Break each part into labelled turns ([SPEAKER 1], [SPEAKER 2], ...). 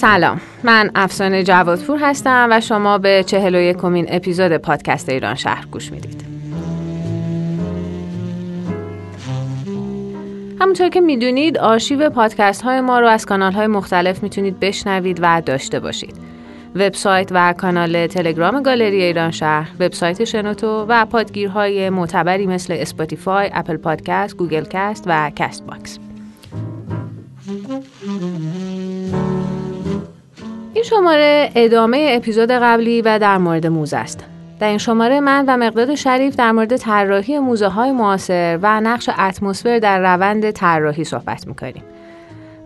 [SPEAKER 1] سلام. من افسانه جوادپور هستم و شما به چهل و یکمین اپیزود پادکست ایران شهر گوش می‌دید. همونطور که می‌دونید آرشیو پادکست های ما رو از کانال های مختلف می‌تونید بشنوید و داشته باشید. وبسایت و کانال تلگرام گالری ایران شهر، وبسایت شنوتو و پادگیرهای معتبری مثل Spotify، Apple Podcast، Google Cast و Castbox. این شماره ادامه اپیزود قبلی و در مورد موزه است. در این شماره من و مقداد شریف در مورد طراحی موزه های معاصر و نقش اتمسفر در روند طراحی صحبت می‌کنیم.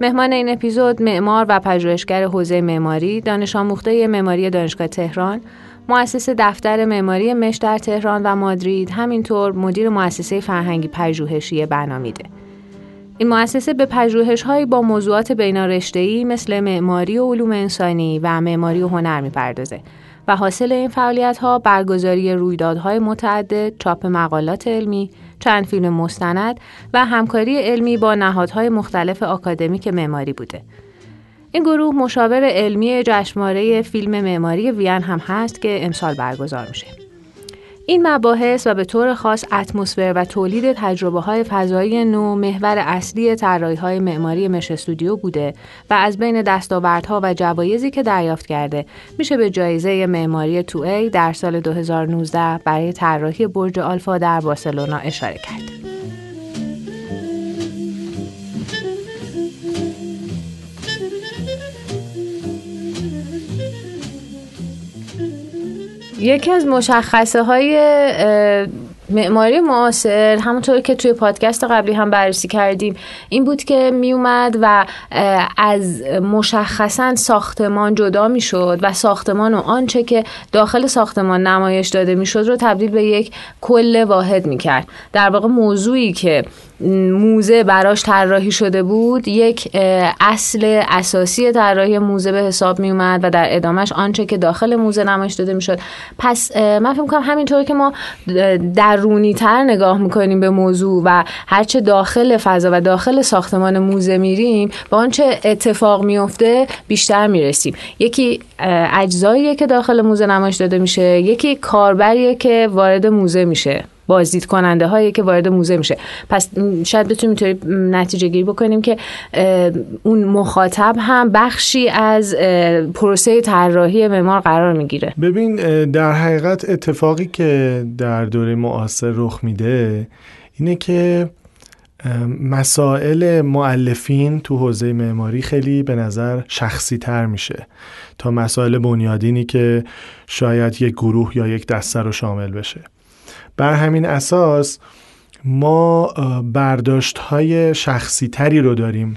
[SPEAKER 1] مهمان این اپیزود معمار و پژوهشگر حوزه معماری، دانش آموخته معماری دانشگاه تهران، مؤسس دفتر معماری مش در تهران و مادرید، همینطور مدیر مؤسسه فرهنگی پژوهشی بنامیده. این مؤسسه به پژوهش‌هایی با موضوعات بینارشته‌ای مثل معماری و علوم انسانی و معماری و هنر می‌پردازه و حاصل این فعالیت ها برگزاری رویدادهای متعدد، چاپ مقالات علمی، چند فیلم مستند و همکاری علمی با نهادهای مختلف آکادمیک معماری بوده. این گروه مشاور علمی جشنواره فیلم معماری وین هم هست که امسال برگزار میشه. این مباحث و به طور خاص اتمسفر و تولید تجربه های فضایی نو محور اصلی طراحی های معماری مش استودیو بوده و از بین دستاوردها و جوایزی که دریافت کرده میشه به جایزه معماری تو ای در سال 2019 برای طراحی برج آلفا در بارسلونا اشاره کرد. یکی از مشخصه های معماری معاصر همونطور که توی پادکست قبلی هم بررسی کردیم این بود که میومد و از مشخصا ساختمان جدا می‌شد و ساختمان و آنچه که داخل ساختمان نمایش داده می‌شد رو تبدیل به یک کل واحد می‌کرد. در واقع موضوعی که موزه براش طراحی شده بود یک اصل اساسی طراحی موزه به حساب می اومد و در ادامهش آنچه که داخل موزه نمایش داده می‌شد. پس من فکر کنم همینطور که ما درونی تر نگاه می‌کنیم به موضوع و هرچه داخل فضا و داخل ساختمان موزه میریم با آنچه اتفاق میفته بیشتر می‌رسیم. یکی اجزاییه که داخل موزه نمایش داده میشه یکی کاربریه که وارد موزه میشه. بازدید کننده هایی که وارد موزه میشه. پس شاید بتونیم اینطوری نتیجه گیری بکنیم که اون مخاطب هم بخشی از پروسه طراحی معمار قرار می‌گیره.
[SPEAKER 2] ببین در حقیقت اتفاقی که در دوره معاصر رخ میده اینه که مسائل معلفین تو حوزه معماری خیلی به نظر شخصی تر میشه. تا مسائل بنیادینی که شاید یک گروه یا یک دسته رو شامل بشه. بر همین اساس ما برداشت های شخصی تری رو داریم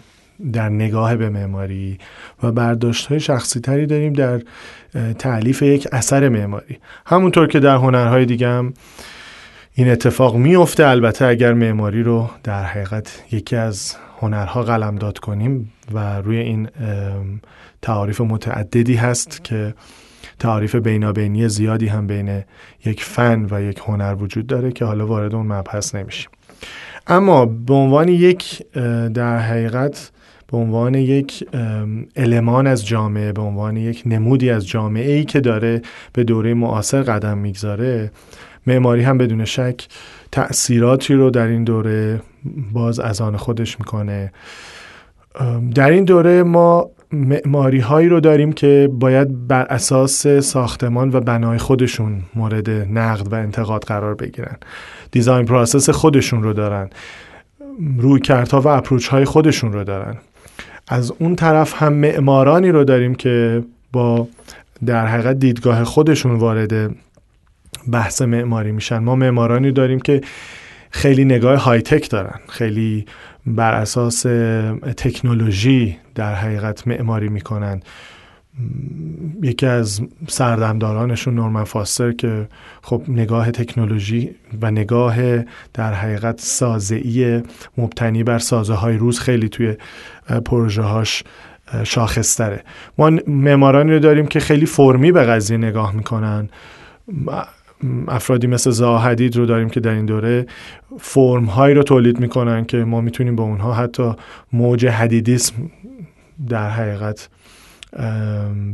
[SPEAKER 2] در نگاه به معماری و برداشت های شخصی تری داریم در تعلیف یک اثر معماری. همونطور که در هنرهای دیگه هم این اتفاق میفته البته اگر معماری رو در حقیقت یکی از هنرها قلمداد کنیم و روی این تعاریف متعددی هست که تعریف بینابینی زیادی هم بین یک فن و یک هنر وجود داره که حالا وارد اون مبحث نمیشیم. اما به عنوان یک در حقیقت به عنوان یک المان از جامعه به عنوان یک نمودی از جامعه ای که داره به دوره معاصر قدم می‌گذاره معماری هم بدون شک تأثیراتی رو در این دوره باز از آن خودش می‌کنه. در این دوره ما معماری هایی رو داریم که باید بر اساس ساختمان و بنای خودشون مورد نقد و انتقاد قرار بگیرن. design process خودشون رو دارن. روی کردها و approach های خودشون رو دارن. از اون طرف هم معمارانی رو داریم که با در حقیقت دیدگاه خودشون وارد بحث معماری میشن. ما معمارانی داریم که خیلی نگاه های تک دارن. خیلی بر اساس تکنولوژی در حقیقت معماری می‌کنن یکی از سردمدارانشون نورمن فاستر که خب نگاه تکنولوژی و نگاه در حقیقت سازعی مبتنی بر سازه های روز خیلی توی پروژه هاش شاخصتره. ما معمارانی رو داریم که خیلی فرمی به قضیه نگاه می‌کنن. افرادی مثل زاهدید رو داریم که در این دوره فرم هایی رو تولید می‌کنن که ما می‌تونیم با اونها حتی موج حدیدیسم در حقیقت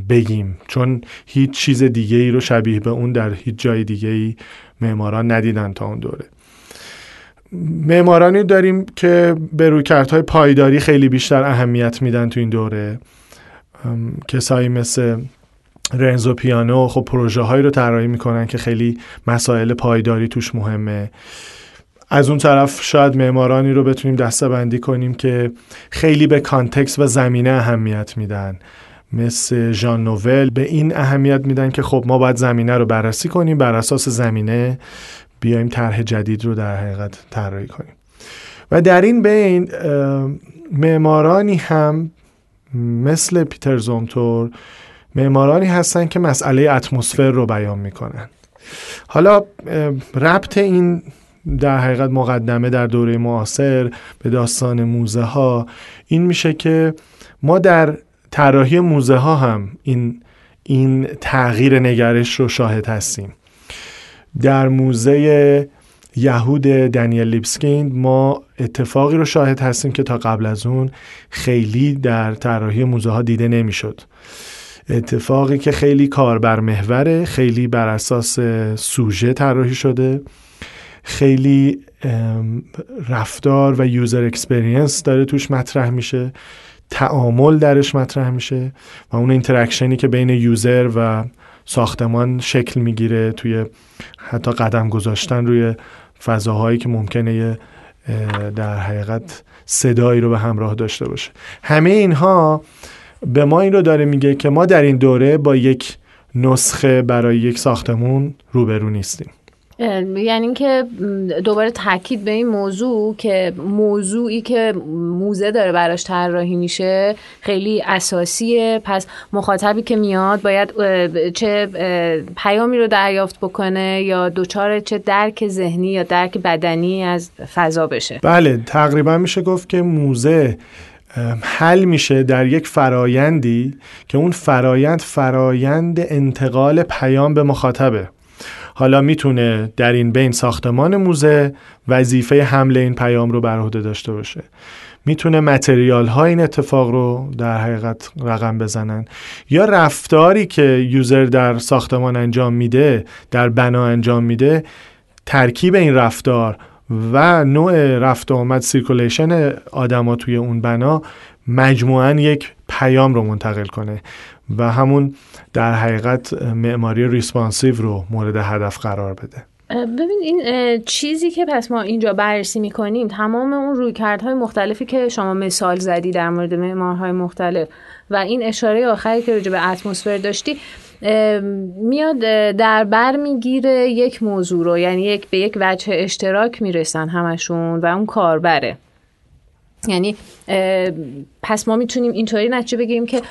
[SPEAKER 2] بگیم. چون هیچ چیز دیگه ای رو شبیه به اون در هیچ جای دیگه ای معماران ندیدن تا اون دوره. معمارانی داریم که به رویکردهای پایداری خیلی بیشتر اهمیت میدن تو این دوره. کسایی مثل رنزو پیانو خب پروژه هایی رو طراحی می‌کنن که خیلی مسائل پایداری توش مهمه. از اون طرف شاید معمارانی رو بتونیم دسته بندی کنیم که خیلی به کانتکس و زمینه اهمیت میدن. مثل ژان نوول به این اهمیت میدن که خب ما باید زمینه رو بررسی کنیم بر اساس زمینه بیایم طرح جدید رو در حقیقت طراحی کنیم. و در این بین معمارانی هم مثل پیتر زومتور معمارانی هستن که مسئله اتمسفر رو بیان می‌کنن. حالا ربط این در حقیقت مقدمه در دوره معاصر به داستان موزه ها این میشه که ما در طراحی موزه ها هم این این تغییر نگرش رو شاهد هستیم. در موزه یهود دنیل لیبسکین ما اتفاقی رو شاهد هستیم که تا قبل از اون خیلی در طراحی موزه ها دیده نمی‌شد. اتفاقی که خیلی کاربر محوره خیلی بر اساس سوژه طراحی شده. خیلی رفتار و user experience داره توش مطرح میشه. تعامل درش مطرح میشه و اون interaction ی که بین user و ساختمان شکل می‌گیره توی حتی قدم گذاشتن روی فضاهایی که ممکنه در حقیقت صدایی رو به همراه داشته باشه. همه اینها به ما این رو داره میگه که ما در این دوره با یک نسخه برای یک ساختمون روبرو نیستیم.
[SPEAKER 1] یعنی اینکه دوباره تاکید به این موضوع که موضوعی که موزه داره براش طراحی میشه خیلی اساسیه. پس مخاطبی که میاد باید چه پیامی رو دریافت بکنه یا دوچار چه درک ذهنی یا درک بدنی از فضا بشه.
[SPEAKER 2] بله تقریبا میشه گفت که موزه حل میشه در یک فرایندی که اون فرایند فرایند انتقال پیام به مخاطبه. حالا می‌تونه در این بین ساختمان موزه وظیفه حمل این پیام رو بر عهده داشته باشه. می‌تونه متریال ها این اتفاق رو در حقیقت رقم بزنن. یا رفتاری که یوزر در ساختمان انجام میده در بنا انجام میده ترکیب این رفتار و نوع رفت آمد circulation آدما توی اون بنا مجموعا یک پیام رو منتقل کنه و همون در حقیقت معماری responsive رو مورد هدف قرار بده.
[SPEAKER 1] ببین این چیزی که پس ما اینجا بررسی می‌کنیم تمام اون رویکردهای مختلفی که شما مثال زدی در مورد معمارهای مختلف و این اشاره آخری که راجع به اتمسفر داشتی میاد در بر می‌گیره یک موضوع رو یعنی یک به یک وجه اشتراک می‌رسن همشون و اون کاربره. یعنی پس ما می‌تونیم اینطوری نتیجه بگیریم که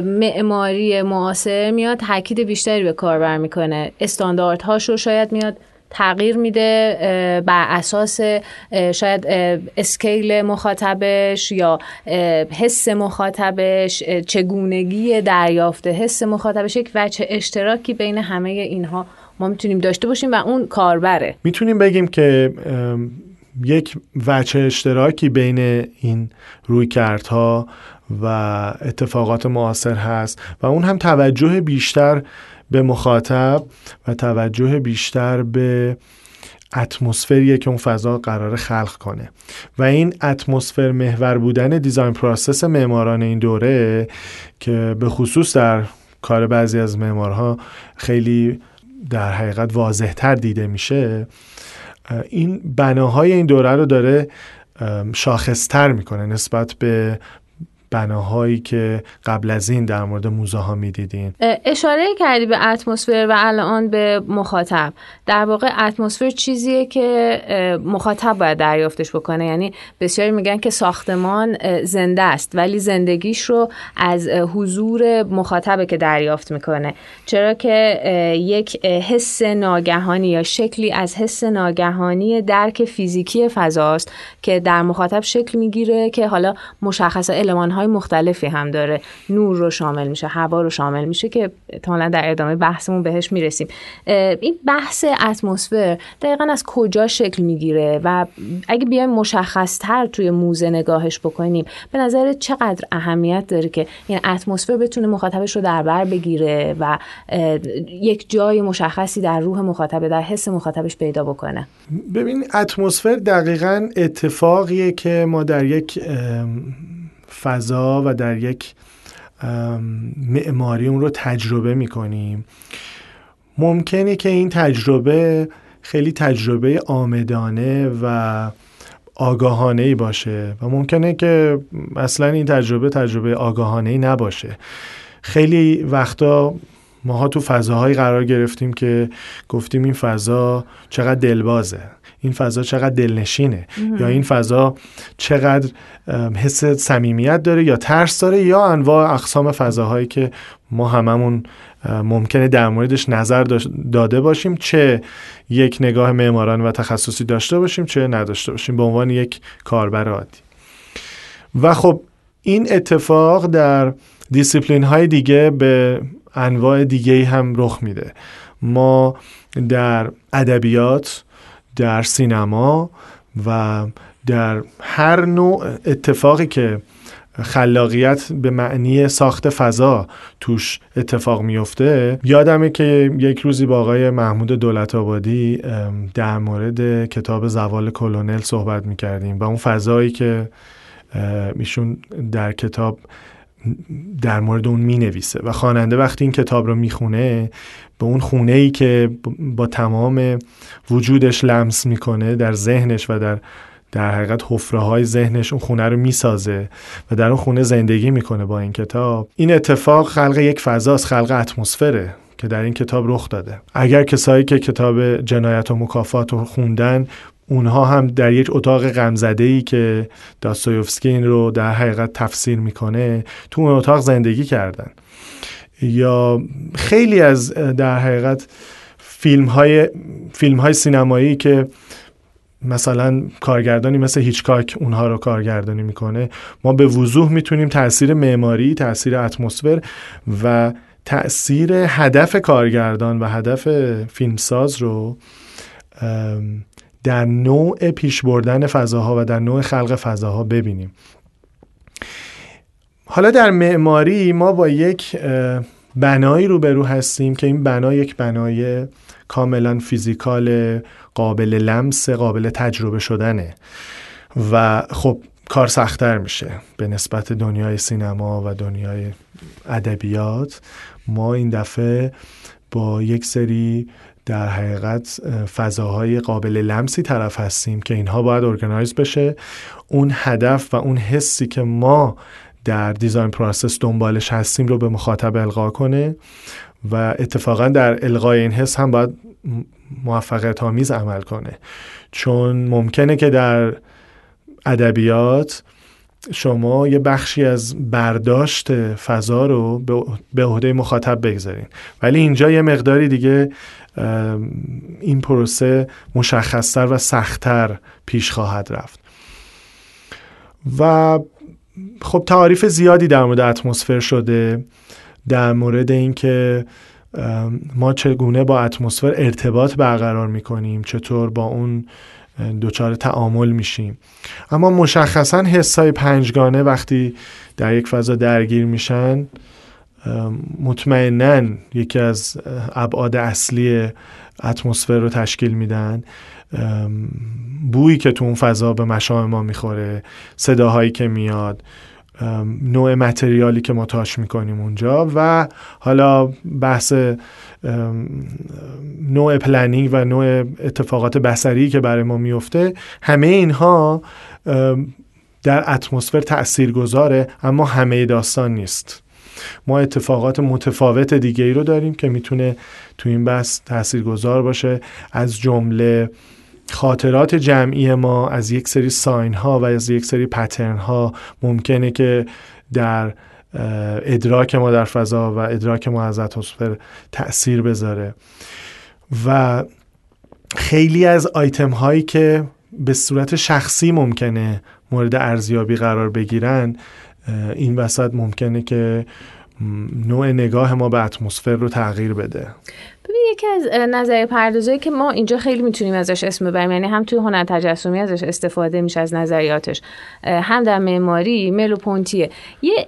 [SPEAKER 1] معماری معاصر میاد تاکید بیشتری به کاربر می‌کنه. استانداردهاش رو شاید میاد تغییر میده بر اساس شاید اسکیل مخاطبش یا حس مخاطبش چگونگی دریافت حس مخاطبش یک وجه اشتراکی بین همه اینها ما می‌تونیم داشته باشیم و اون کاربره.
[SPEAKER 2] می‌تونیم بگیم که یک وجه اشتراکی بین این رویکردها و اتفاقات معاصر هست و اون هم توجه بیشتر به مخاطب و توجه بیشتر به اتمسفریه که اون فضا قرار خلق کنه. و این اتمسفر محور بودن design process معماران این دوره که به خصوص در کار بعضی از معمارها خیلی در حقیقت واضحتر دیده میشه این بناهای این دوره رو داره شاخصتر می‌کنه نسبت به بناهایی که قبل از این در مورد موزه ها می‌دیدین؟
[SPEAKER 1] اشاره کردی به اتمسفر و الان به مخاطب. در واقع اتمسفر چیزیه که مخاطب باید دریافتش بکنه. یعنی بسیاری میگن که ساختمان زنده است ولی زندگیش رو از حضور مخاطبه که دریافت می‌کنه. چرا که یک حس ناگهانی یا شکلی از حس ناگهانی درک فیزیکی فضاست که در مخاطب شکل می‌گیره که حالا مشخص علمان های مختلفی هم داره. نور رو شامل میشه هوا رو شامل میشه که احتمالا در ادامه بحثمون بهش می‌رسیم. این بحث اتمسفر دقیقا از کجا شکل می‌گیره و اگه بیایم مشخص تر توی موزه نگاهش بکنیم به نظر چقدر اهمیت داره که این اتمسفر بتونه مخاطبش رو در بر بگیره و یک جای مشخصی در روح مخاطب در حس مخاطبش پیدا بکنه؟
[SPEAKER 2] ببین اتمسفر دقیقا اتفاقیه که ما در یک فضا و در یک معماری اون رو تجربه می‌کنیم. ممکنه که این تجربه خیلی تجربه آمدانه و آگاهانه ای باشه و ممکنه که اصلا این تجربه تجربه آگاهانه ای نباشه. خیلی وقتا ماها تو فضاهایی قرار گرفتیم که گفتیم این فضا چقدر دلبازه این فضا چقدر دلنشینه یا این فضا چقدر حس صمیمیت داره یا ترس داره یا انواع اقسام فضاهایی که ما هممون ممکنه در موردش نظر داده باشیم چه یک نگاه معماران و تخصصی داشته باشیم چه نداشته باشیم به عنوان یک کاربر عادی. و خب این اتفاق در دیسیپلین های دیگه به انواع دیگه هم رخ میده. ما در ادبیات در سینما و در هر نوع اتفاقی که خلاقیت به معنی ساخت فضا توش اتفاق میفته یادمه که یک روزی با آقای محمود دولت آبادی در مورد کتاب زوال کلونل صحبت می‌کردیم و اون فضایی که ایشون در کتاب در مورد اون می نویسه و خواننده وقتی این کتاب رو می‌خونه به اون خونه ای که با تمام وجودش لمس می‌کنه در ذهنش و در در حقیقت حفره های ذهنش اون خونه رو می‌سازه و در اون خونه زندگی می‌کنه با این کتاب. این اتفاق خلق یک فضاست خلق اتمسفره که در این کتاب رخ داده. اگر کسایی که کتاب جنایت و مکافات رو خوندن اونها هم در یک اتاق غمزده ای که داستایوفسکی رو در حقیقت تفسیر می‌کنه تو اون اتاق زندگی کردن. یا خیلی از در حقیقت فیلم های, فیلم های سینمایی که مثلا کارگردانی مثل هیچکاک اونها رو کارگردانی می‌کنه ما به وضوح می‌تونیم تاثیر معماری تاثیر اتمسفر و تاثیر هدف کارگردان و هدف فیلمساز رو در نوع پیش بردن فضاها و در نوع خلق فضاها ببینیم. حالا در معماری ما با یک بنایی روبرو هستیم که این بنا یک بنای کاملا فیزیکال قابل لمس قابل تجربه شدنه. و خب کار سختتر میشه. به نسبت دنیای سینما و دنیای ادبیات ما این دفعه با یک سری در حقیقت فضاهای قابل لمسی طرف هستیم که اینها باید ارگنایز بشه. اون هدف و اون حسی که ما در design process دنبالش هستیم رو به مخاطب القا کنه و اتفاقا در القای این حس هم باید موفقیت آمیز عمل کنه. چون ممکنه که در ادبیات شما یه بخشی از برداشت فضا رو به عهده مخاطب بگذارین. ولی اینجا یه مقداری دیگه این پروسه مشخصتر و سختتر پیش خواهد رفت. و خب تعریف زیادی در مورد اتمسفر شده در مورد اینکه ما چگونه با اتمسفر ارتباط برقرار می‌کنیم چطور با اون دچار تعامل میشیم. اما مشخصا حسای پنجگانه وقتی در یک فضا درگیر میشن مطمئنا یکی از ابعاد اصلی اتمسفر رو تشکیل میدن. بویی که تو اون فضا به مشام ما می‌خوره صداهایی که میاد نوع متریالی که ما تاش می‌کنیم اونجا و حالا بحث نوع پلنینگ و نوع اتفاقات بسری که برای ما میفته همه اینها در اتمسفر تأثیر گذاره اما همه داستان نیست. ما اتفاقات متفاوت دیگه ای رو داریم که می‌تونه تو این بحث گذار باشه. از جمله خاطرات جمعی ما از یک سری ساین ها و از یک سری پترن ها ممکنه که در ادراک ما در فضا و ادراک ما از اتمسفر تاثیر بذاره. و خیلی از آیتم هایی که به صورت شخصی ممکنه مورد ارزیابی قرار بگیرن این وسط ممکنه که نوع نگاه ما به اتمسفر رو تغییر بده.
[SPEAKER 1] یکی از نظریه پردازایی که ما اینجا خیلی می‌تونیم ازش اسم ببریم یعنی هم توی هنر تجسمی ازش استفاده میشه از نظریاتش هم در معماری ملوپونتیه یه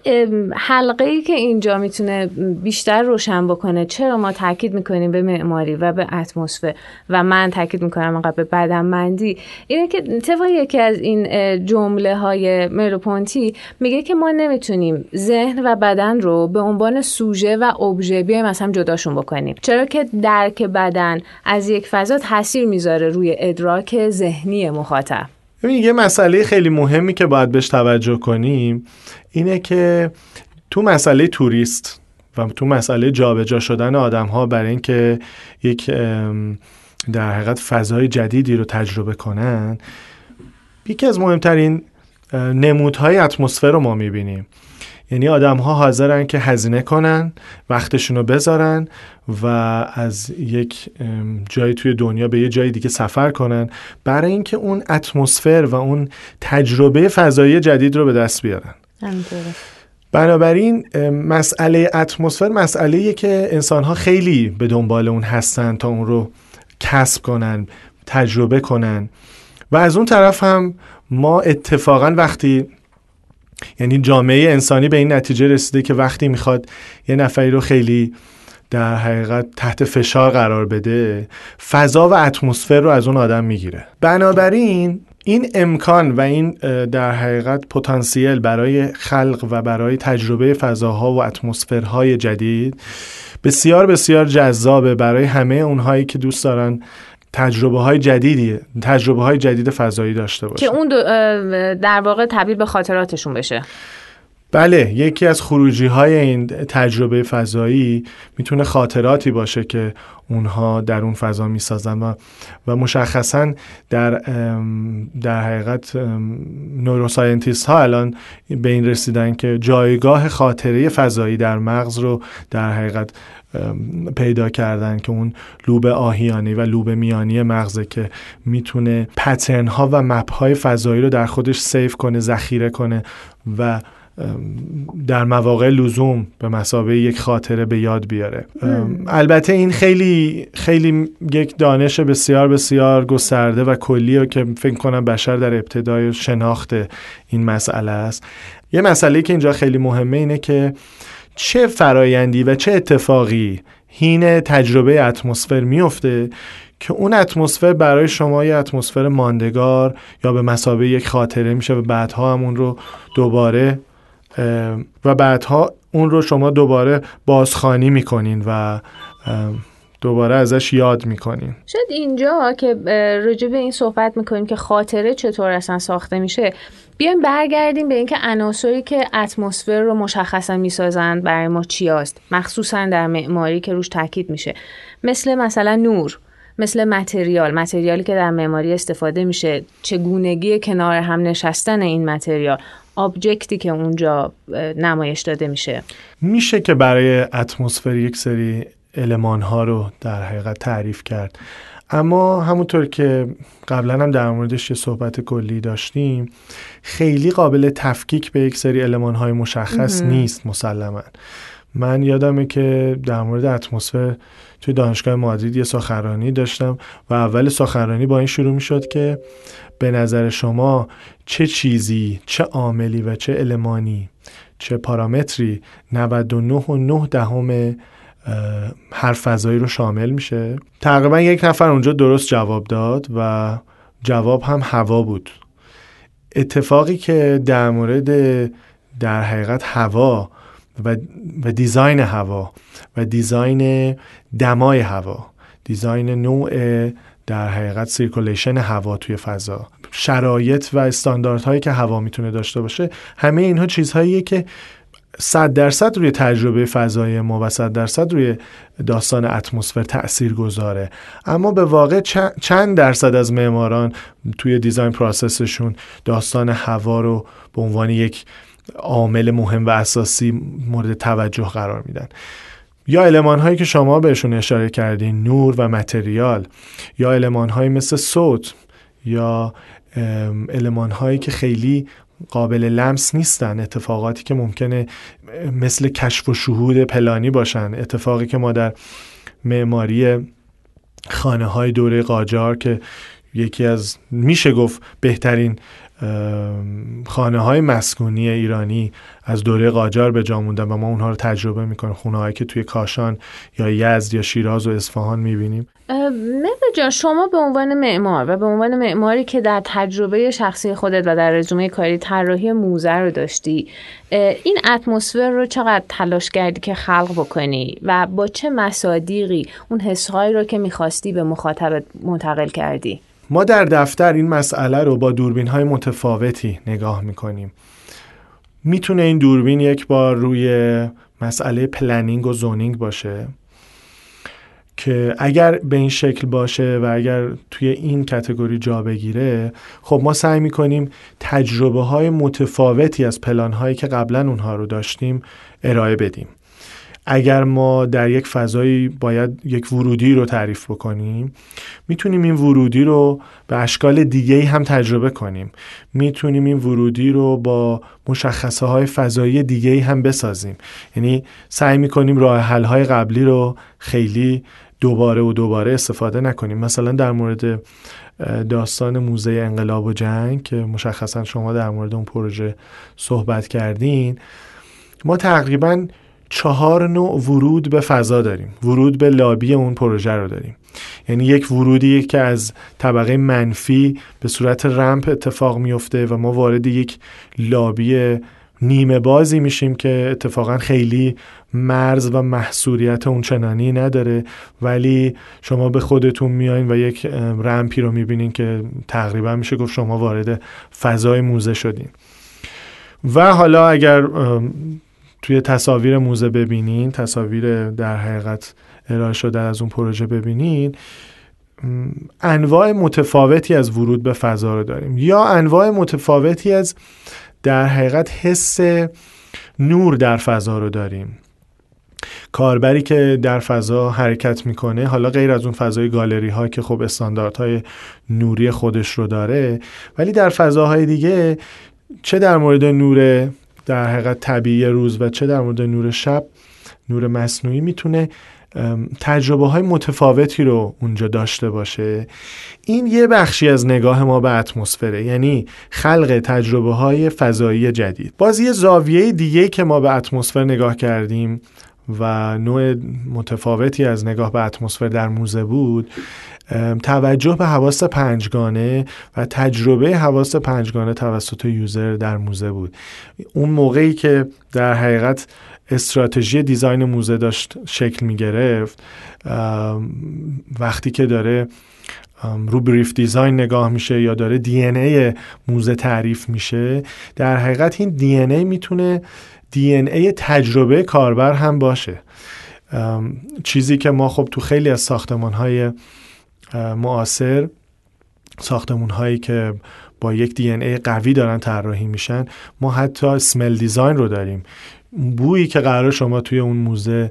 [SPEAKER 1] حلقه ای که اینجا می‌تونه بیشتر روشن بکنه چرا ما تاکید می‌کنیم به معماری و به اتمسفر و من تاکید می‌کنم انقدر به بدنمندی اینه که طبق یکی از این جمله های ملوپونتی میگه که ما نمی‌تونیم ذهن و بدن رو به عنوان سوژه و ابژه بیایم مثلا جداشون بکنیم. چرا که درک بدن از یک فضا تاثیر می‌ذاره روی ادراک ذهنی مخاطب.
[SPEAKER 2] ببین یه مسئله خیلی مهمی که باید بهش توجه کنیم اینه که تو مسئله توریست و تو مسئله جابجا شدن آدم ها برای اینکه یک در حقیقت فضای جدیدی رو تجربه کنن یکی از مهمترین نمودهای اتمسفر رو ما می‌بینیم. یعنی آدم ها حاضرن که هزینه کنن وقتشون رو بذارن و از یک جایی توی دنیا به یه جای دیگه سفر کنن برای اینکه اون اتمسفر و اون تجربه فضایی جدید رو به دست بیارن. بنابراین مسئله اتمسفر مسئله که انسان ها خیلی به دنبال اون هستن تا اون رو کسب کنن تجربه کنن. و از اون طرف هم ما اتفاقا وقتی یعنی جامعه انسانی به این نتیجه رسیده که وقتی می‌خواد یه نفری رو خیلی در حقیقت تحت فشار قرار بده فضا و اتمسفر رو از اون آدم می‌گیره. بنابراین این امکان و این در حقیقت پتانسیل برای خلق و برای تجربه فضاها و اتمسفرهای جدید بسیار بسیار جذابه برای همه اونهایی که دوست دارن تجربه های جدیدی تجربه های جدید فضایی داشته باشه
[SPEAKER 1] که اون در واقع تبدیل به خاطراتشون بشه.
[SPEAKER 2] بله یکی از خروجی های این تجربه فضایی می‌تونه خاطراتی باشه که اونها در اون فضا می‌سازن و, و مشخصا در در حقیقت نوروساینتیست ها الان به این رسیدن که جایگاه خاطره فضایی در مغز رو در حقیقت پیدا کردن که اون لوب آهیانی و لوب میانی مغزه که می‌تونه پترن ها و مپ های فضایی رو در خودش سیف کنه ذخیره کنه و در مواقع لزوم به مسابقه یک خاطره به یاد بیاره. البته این خیلی خیلی یک دانش بسیار بسیار گسترده و کلیه که فکر کنم بشر در ابتدای شناخت این مسئله است. یه مسئله که اینجا خیلی مهمه اینه که چه فرایندی و چه اتفاقی هین تجربه اتمسفر میفته که اون اتمسفر برای شما یه اتمسفر ماندگار یا به مسابقه یک خاطره میشه و بعدها هم اون رو دوباره و بعدها اون رو شما دوباره بازخانی می‌کنین و دوباره ازش یاد می‌کنین.
[SPEAKER 1] شاید اینجا که راجع به این صحبت می‌کنیم که خاطره چطور اصلا ساخته میشه بیایم برگردیم به اینکه عناصری که اتمسفر رو مشخصا می‌سازند برای ما چی است مخصوصا در معماری که روش تاکید میشه. مثل مثلا نور. مثل متریال. متریالی که در معماری استفاده میشه. چگونگی کنار هم نشستن این متریال. آبجکتی که اونجا نمایش داده میشه.
[SPEAKER 2] میشه که برای اتمسفر یک سری علمان ها رو در حقیقت تعریف کرد. اما همونطور که قبلا هم در موردش یه صحبت کلی داشتیم خیلی قابل تفکیک به یک سری علمان های مشخص نیست مسلما. من یادمه که در مورد اتمسفر توی دانشگاه مادرید یه سخنرانی داشتم و اول سخنرانی با این شروع می شد که به نظر شما چه چیزی چه عاملی و چه المانی چه پارامتری 99 و 9 دهم هر فضایی رو شامل میشه؟ تقریبا یک نفر اونجا درست جواب داد و جواب هم هوا بود. اتفاقی که در مورد در حقیقت هوا و, و دیزاین هوا و دیزاین دمای هوا. design نوع در حقیقت circulation هوا توی فضا. شرایط و استانداردهایی که هوا می‌تونه داشته باشه همه اینها چیزهاییه که صد درصد روی تجربه فضای ما و صد درصد روی داستان اتمسفر تأثیر گذاره. اما به واقع چند درصد از معماران توی design process شون داستان هوا رو به عنوان یک عامل مهم و اساسی مورد توجه قرار میدن. یا علمان هایی که شما بهشون اشاره کردین نور و متریال. یا علمان هایی مثل صوت. یا علمان هایی که خیلی قابل لمس نیستن اتفاقاتی که ممکنه مثل کشف و شهود پلانی باشن. اتفاقی که ما در معماری خانه های دوره قاجار که یکی از میشه گفت بهترین خانه های مسکونی ایرانی از دوره قاجار به جا موندن و ما اونها رو تجربه می‌کنیم. خونه هایی که توی کاشان یا یزد یا شیراز و اصفهان می‌بینیم.
[SPEAKER 1] مهر جان شما به عنوان معمار و به عنوان معماری که در تجربه شخصی خودت و در رزومه کاری طراحی موزه رو داشتی این اتمسفر رو چقدر تلاش کردی که خلق بکنی و با چه مصادیقی اون حسهایی رو که می‌خواستی به مخاطبت منتقل کردی؟
[SPEAKER 2] ما در دفتر این مسئله رو با دوربین های متفاوتی نگاه می‌کنیم. می‌تونه این دوربین یک بار روی مسئله پلنینگ و زونینگ باشه که اگر به این شکل باشه و اگر توی این کتگوری جا بگیره خب ما سعی می‌کنیم تجربه های متفاوتی از پلان هایی که قبلا اونها رو داشتیم ارائه بدیم. اگر ما در یک فضایی باید یک ورودی رو تعریف بکنیم می‌تونیم این ورودی رو به اشکال دیگه هم تجربه کنیم. می‌تونیم این ورودی رو با مشخصه های فضایی دیگه هم بسازیم. یعنی سعی می‌کنیم راه حل های قبلی رو خیلی دوباره و دوباره استفاده نکنیم. مثلا در مورد داستان موزه انقلاب و جنگ که مشخصا شما در مورد اون پروژه صحبت کردین ما تقریبا چهار نوع ورود به فضا داریم. ورود به لابی اون پروژه رو داریم. یعنی یک ورودی که از طبقه منفی به صورت رمپ اتفاق میفته و ما وارد یک لابی نیمه بازی میشیم که اتفاقا خیلی مرز و محصوریت اون چنانی نداره. ولی شما به خودتون میایین و یک رمپی رو می‌بینین که تقریبا میشه گفت شما وارد فضای موزه شدین. و حالا اگر توی تصاویر موزه ببینین تصاویر در حقیقت ارائه شده از اون پروژه ببینین انواع متفاوتی از ورود به فضا رو داریم. یا انواع متفاوتی از در حقیقت حس نور در فضا رو داریم. کاربری که در فضا حرکت می‌کنه حالا غیر از اون فضای گالری ها که خب استانداردهای نوری خودش رو داره ولی در فضاهای دیگه چه در مورد نور در حقیقت طبیعی روز و چه در مورد نور شب نور مصنوعی می‌تونه تجربه های متفاوتی رو اونجا داشته باشه. این یه بخشی از نگاه ما به اتمسفره یعنی خلق تجربه های فضایی جدید. باز یه زاویه دیگه که ما به اتمسفر نگاه کردیم و نوع متفاوتی از نگاه به اتمسفر در موزه بود توجه به حواس پنجگانه و تجربه حواس پنجگانه توسط یوزر در موزه بود. اون موقعی که در حقیقت استراتژی دیزاین موزه داشت شکل می گرفت وقتی که داره رو بریف دیزاین نگاه میشه یا داره دی ای موزه تعریف میشه در حقیقت این دی ای می‌تونه دی ای تجربه کاربر هم باشه. چیزی که ما خب تو خیلی از ساختمان های معاصر ساختمون هایی که با یک DNA قوی دارن طراحی میشن. ما حتی smell design رو داریم. بویی که قرار شما توی اون موزه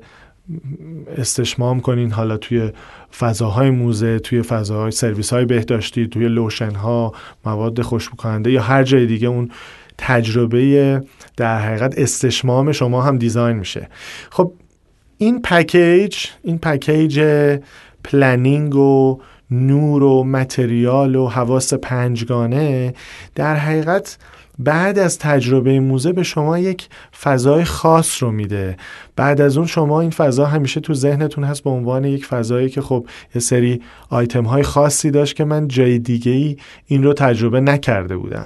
[SPEAKER 2] استشمام کنین حالا توی فضاهای موزه توی فضاهای سرویس های بهداشتی توی lotion ها مواد خوشبو کننده یا هر جای دیگه اون تجربه در حقیقت استشمام شما هم design میشه. خب این پکیج این پکیج planning و نور و material و حواس پنجگانه در حقیقت بعد از تجربه موزه به شما یک فضای خاص رو میده. بعد از اون شما این فضا همیشه تو ذهنتون هست به عنوان یک فضایی که خب یه سری آیتم های خاصی داشت که من جای دیگه ای این رو تجربه نکرده بودم.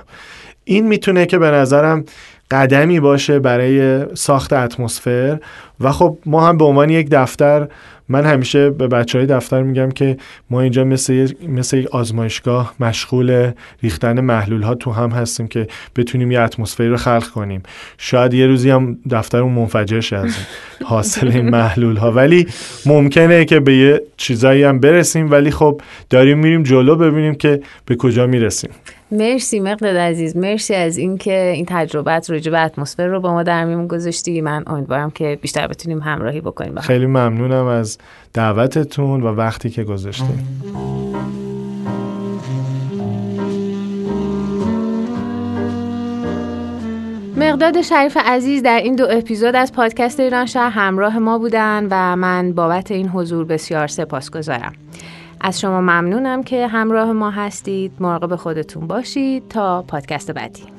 [SPEAKER 2] این می‌تونه که به نظرم قدمی باشه برای ساخت اتمسفر و خب ما هم به عنوان یک دفتر من همیشه به بچه های دفتر میگم که ما اینجا مثل, مثل آزمایشگاه مشغول ریختن محلول ها تو هم هستیم که بتونیم یه اتمسفری رو خلق کنیم. شاید یه روزی هم دفترمون منفجر شه از حاصل این محلول ها ولی ممکنه که به یه چیزایی هم برسیم ولی خب داریم میریم جلو ببینیم که به کجا می‌رسیم.
[SPEAKER 1] مرسی مقداد عزیز مرسی از اینکه این تجربت رو به اتمسفر رو با ما در میون گذاشتی. من امیدوارم که بیشتر بتونیم همراهی بکنیم.
[SPEAKER 2] خیلی ممنونم از دعوتتون و وقتی که گذاشتیم
[SPEAKER 1] مقداد شریف عزیز در این دو اپیزود از پادکست ایران شهر همراه ما بودن و من بابت این حضور بسیار سپاس گذارم. از شما ممنونم که همراه ما هستید. مراقب خودتون باشید تا پادکست بعدی.